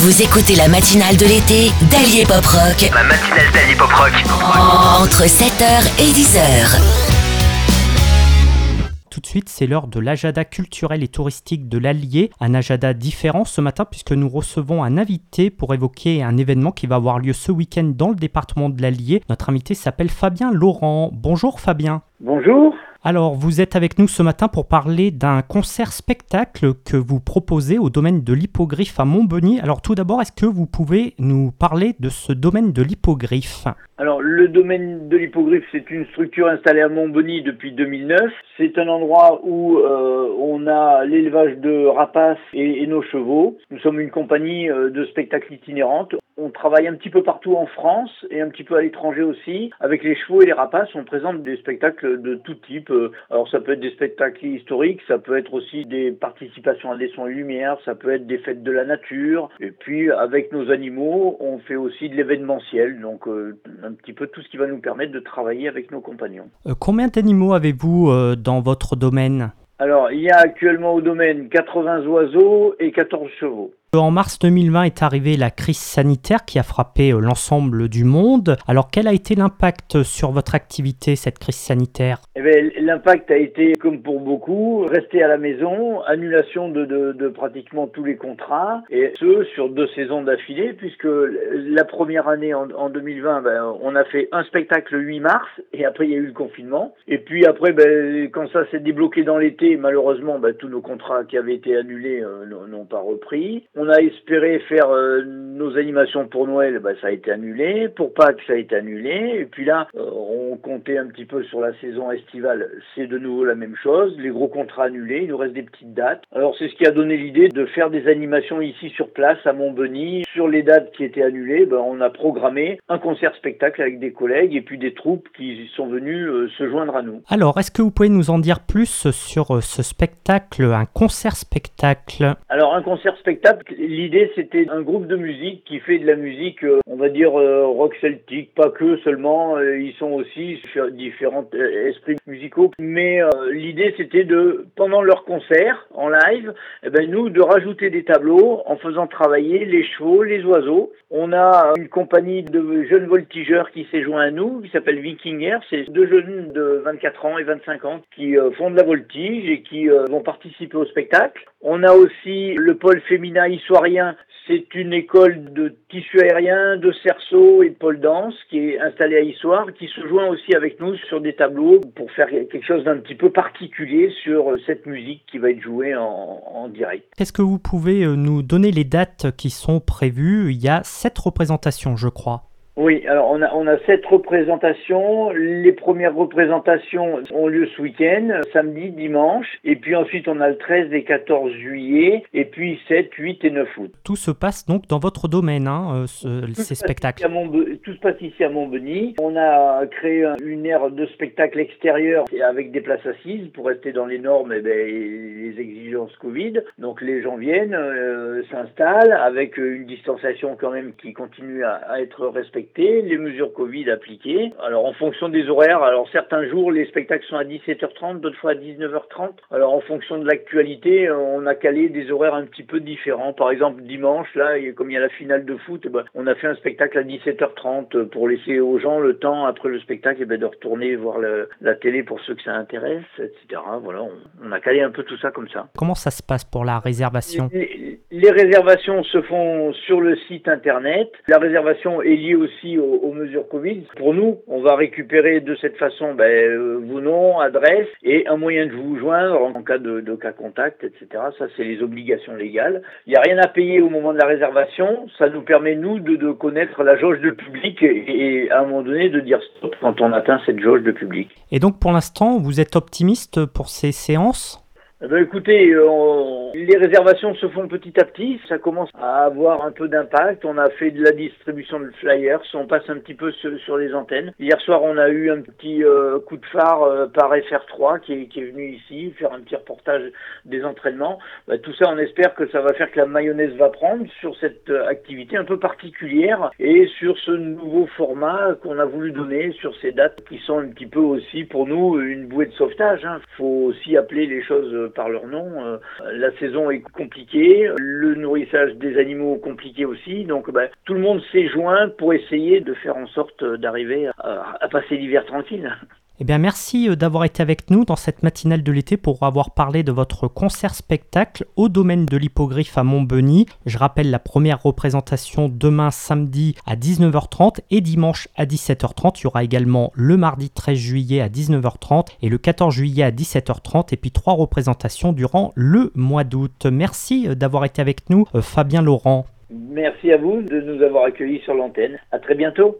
Vous écoutez la matinale de l'été d'Allier Pop Rock La matinale d'Ali Pop Rock. entre 7h et 10h. Tout de suite, c'est l'heure de l'agenda culturel et touristique de l'Allier, un agenda différent ce matin puisque nous recevons un invité pour évoquer un événement qui va avoir lieu ce week-end dans le département de l'Allier. Notre invité s'appelle Fabien Laurent. Bonjour Fabien. Bonjour. Alors, vous êtes avec nous ce matin pour parler d'un concert-spectacle que vous proposez au domaine de l'hippogriffe à Montbeny. Alors, tout d'abord, est-ce que vous pouvez nous parler de ce domaine de l'hippogriffe? Alors, le domaine de l'hippogriffe, c'est une structure installée à Montbeny depuis 2009. C'est un endroit où euh, on a l'élevage de rapaces et, et nos chevaux. Nous sommes une compagnie euh, de spectacles itinérantes. On travaille un petit peu partout en France et un petit peu à l'étranger aussi. Avec les chevaux et les rapaces, on présente des spectacles de tout type. Euh, Alors ça peut être des spectacles historiques, ça peut être aussi des participations à des sons et lumières, ça peut être des fêtes de la nature. Et puis avec nos animaux, on fait aussi de l'événementiel, donc euh, un petit peu tout ce qui va nous permettre de travailler avec nos compagnons. Euh, Combien d'animaux avez-vous euh, dans votre domaine? Alors il y a actuellement au domaine 80 oiseaux et 14 chevaux. En mars 2020 est arrivée la crise sanitaire qui a frappé euh, l'ensemble du monde. Alors, quel a été l'impact sur votre activité, cette crise sanitaire? Eh bien, l'impact a été, comme pour beaucoup, rester à la maison, annulation de, pratiquement tous les contrats, et ce, sur deux saisons d'affilée, puisque la première année, en, en 2020, ben, on a fait un spectacle le 8 mars, et après, il y a eu le confinement. Et puis après, ben, quand ça s'est débloqué dans l'été, malheureusement, ben, tous nos contrats qui avaient été annulés euh, n'ont pas repris. On a espéré faire euh, nos animations pour Noël, ben, ça a été annulé. Pour Pâques, ça a été annulé. Et puis là, euh, on comptait un petit peu sur la saison estivale. C'est de nouveau la même chose. Les gros contrats annulés. Il nous reste des petites dates. Alors, c'est ce qui a donné l'idée de faire des animations ici sur place à Montbeny. Sur les dates qui étaient annulées, ben, on a programmé un concert-spectacle avec des collègues et puis des troupes qui sont venues euh, se joindre à nous. Alors, est-ce que vous pouvez nous en dire plus sur ce spectacle, un concert-spectacle Alors un concert-spectacle, l'idée c'était un groupe de musique qui fait de la musique, euh, on va dire euh, rock celtique, pas que seulement, euh, ils sont aussi différents esprits musicaux. Mais l'idée c'était de, pendant leur concert en live, eh ben, nous de rajouter des tableaux en faisant travailler les chevaux, les oiseaux. On a une compagnie de jeunes voltigeurs qui s'est joint à nous, qui s'appelle Vikinger. C'est deux jeunes de 24 ans et 25 ans qui font de la voltige et qui vont participer au spectacle. On a aussi le pôle féminin c'est une école de tissu aérien, de cerceau et de pôle danse qui est installée à Issoire, qui se joint aussi avec nous sur des tableaux pour faire quelque chose d'un petit peu particulier sur euh, cette musique qui va être jouée en, en direct. Est-ce que vous pouvez euh, nous donner les dates qui sont prévues? Il y a sept représentations, je crois. Oui, alors on a, on a sept représentations. Les premières représentations ont lieu ce week-end, samedi, dimanche. Et puis ensuite, on a le 13 et 14 juillet. Et puis 7, 8 et 9 août. Tout se passe donc dans votre domaine, hein, euh, ce- ces spectacles. tout se passe ici à Montbeny. On a créé un- une aire de spectacle extérieur avec des places assises pour rester dans les normes et les exigences Covid. Donc les gens viennent, euh, s'installent avec une distanciation quand même qui continue à, à être respectée, les mesures Covid appliquées. Alors en fonction des horaires, alors certains jours les spectacles sont à 17h30, d'autres fois à 19h30. Alors en fonction de l'actualité, euh, on a calé des horaires un petit peu différents. Par exemple dimanche, là, comme il y a la finale de foot, eh ben, on a fait un spectacle à 17h30 pour laisser aux gens le temps après le spectacle eh ben, de retourner voir le- la télé pour ceux que ça intéresse, etc. Voilà, on, on a calé un peu tout ça comme ça. Comment ça se passe pour la réservation? Les, les réservations se font sur le site internet. La réservation est liée aussi aux, aux mesures Covid. Pour nous, on va récupérer de cette façon ben, euh, vos noms, adresses et un moyen de vous joindre en cas de, de cas contact, etc. Ça, c'est les obligations légales. Il n'y a rien à payer au moment de la réservation. Ça nous permet, nous, de, de connaître la jauge de public et, et à un moment donné de dire stop quand on atteint cette jauge de public. Et donc pour l'instant, vous êtes optimiste pour ces séances? Eh ben, écoutez, euh, on- les réservations se font petit à petit, ça commence à avoir un peu d'impact. On a fait de la distribution de flyers, on passe un petit peu sur, les antennes. Hier soir, on a eu un petit euh, coup de phare euh, par FR3 qui est, venu ici faire un petit reportage des entraînements. Bah, tout ça, on espère que ça va faire que la mayonnaise va prendre sur cette euh, activité un peu particulière et sur ce nouveau format qu'on a voulu donner sur ces dates qui sont un petit peu aussi pour nous une bouée de sauvetage. Il faut aussi appeler les choses par leur nom. Saison est compliquée, le nourrissage des animaux compliqué aussi, donc bah, tout le monde s'est joint pour essayer de faire en sorte d'arriver à passer l'hiver tranquille. Eh bien, merci euh, d'avoir été avec nous dans cette matinale de l'été pour avoir parlé de votre concert-spectacle au domaine de l'hippogriffe à Montbeny. Je rappelle la première représentation demain samedi à 19h30 et dimanche à 17h30. Il y aura également le mardi 13 juillet à 19h30 et le 14 juillet à 17h30 et puis trois représentations durant le mois d'août. Merci euh, d'avoir été avec nous, euh, Fabien Laurent. Merci à vous de nous avoir accueillis sur l'antenne. À très bientôt.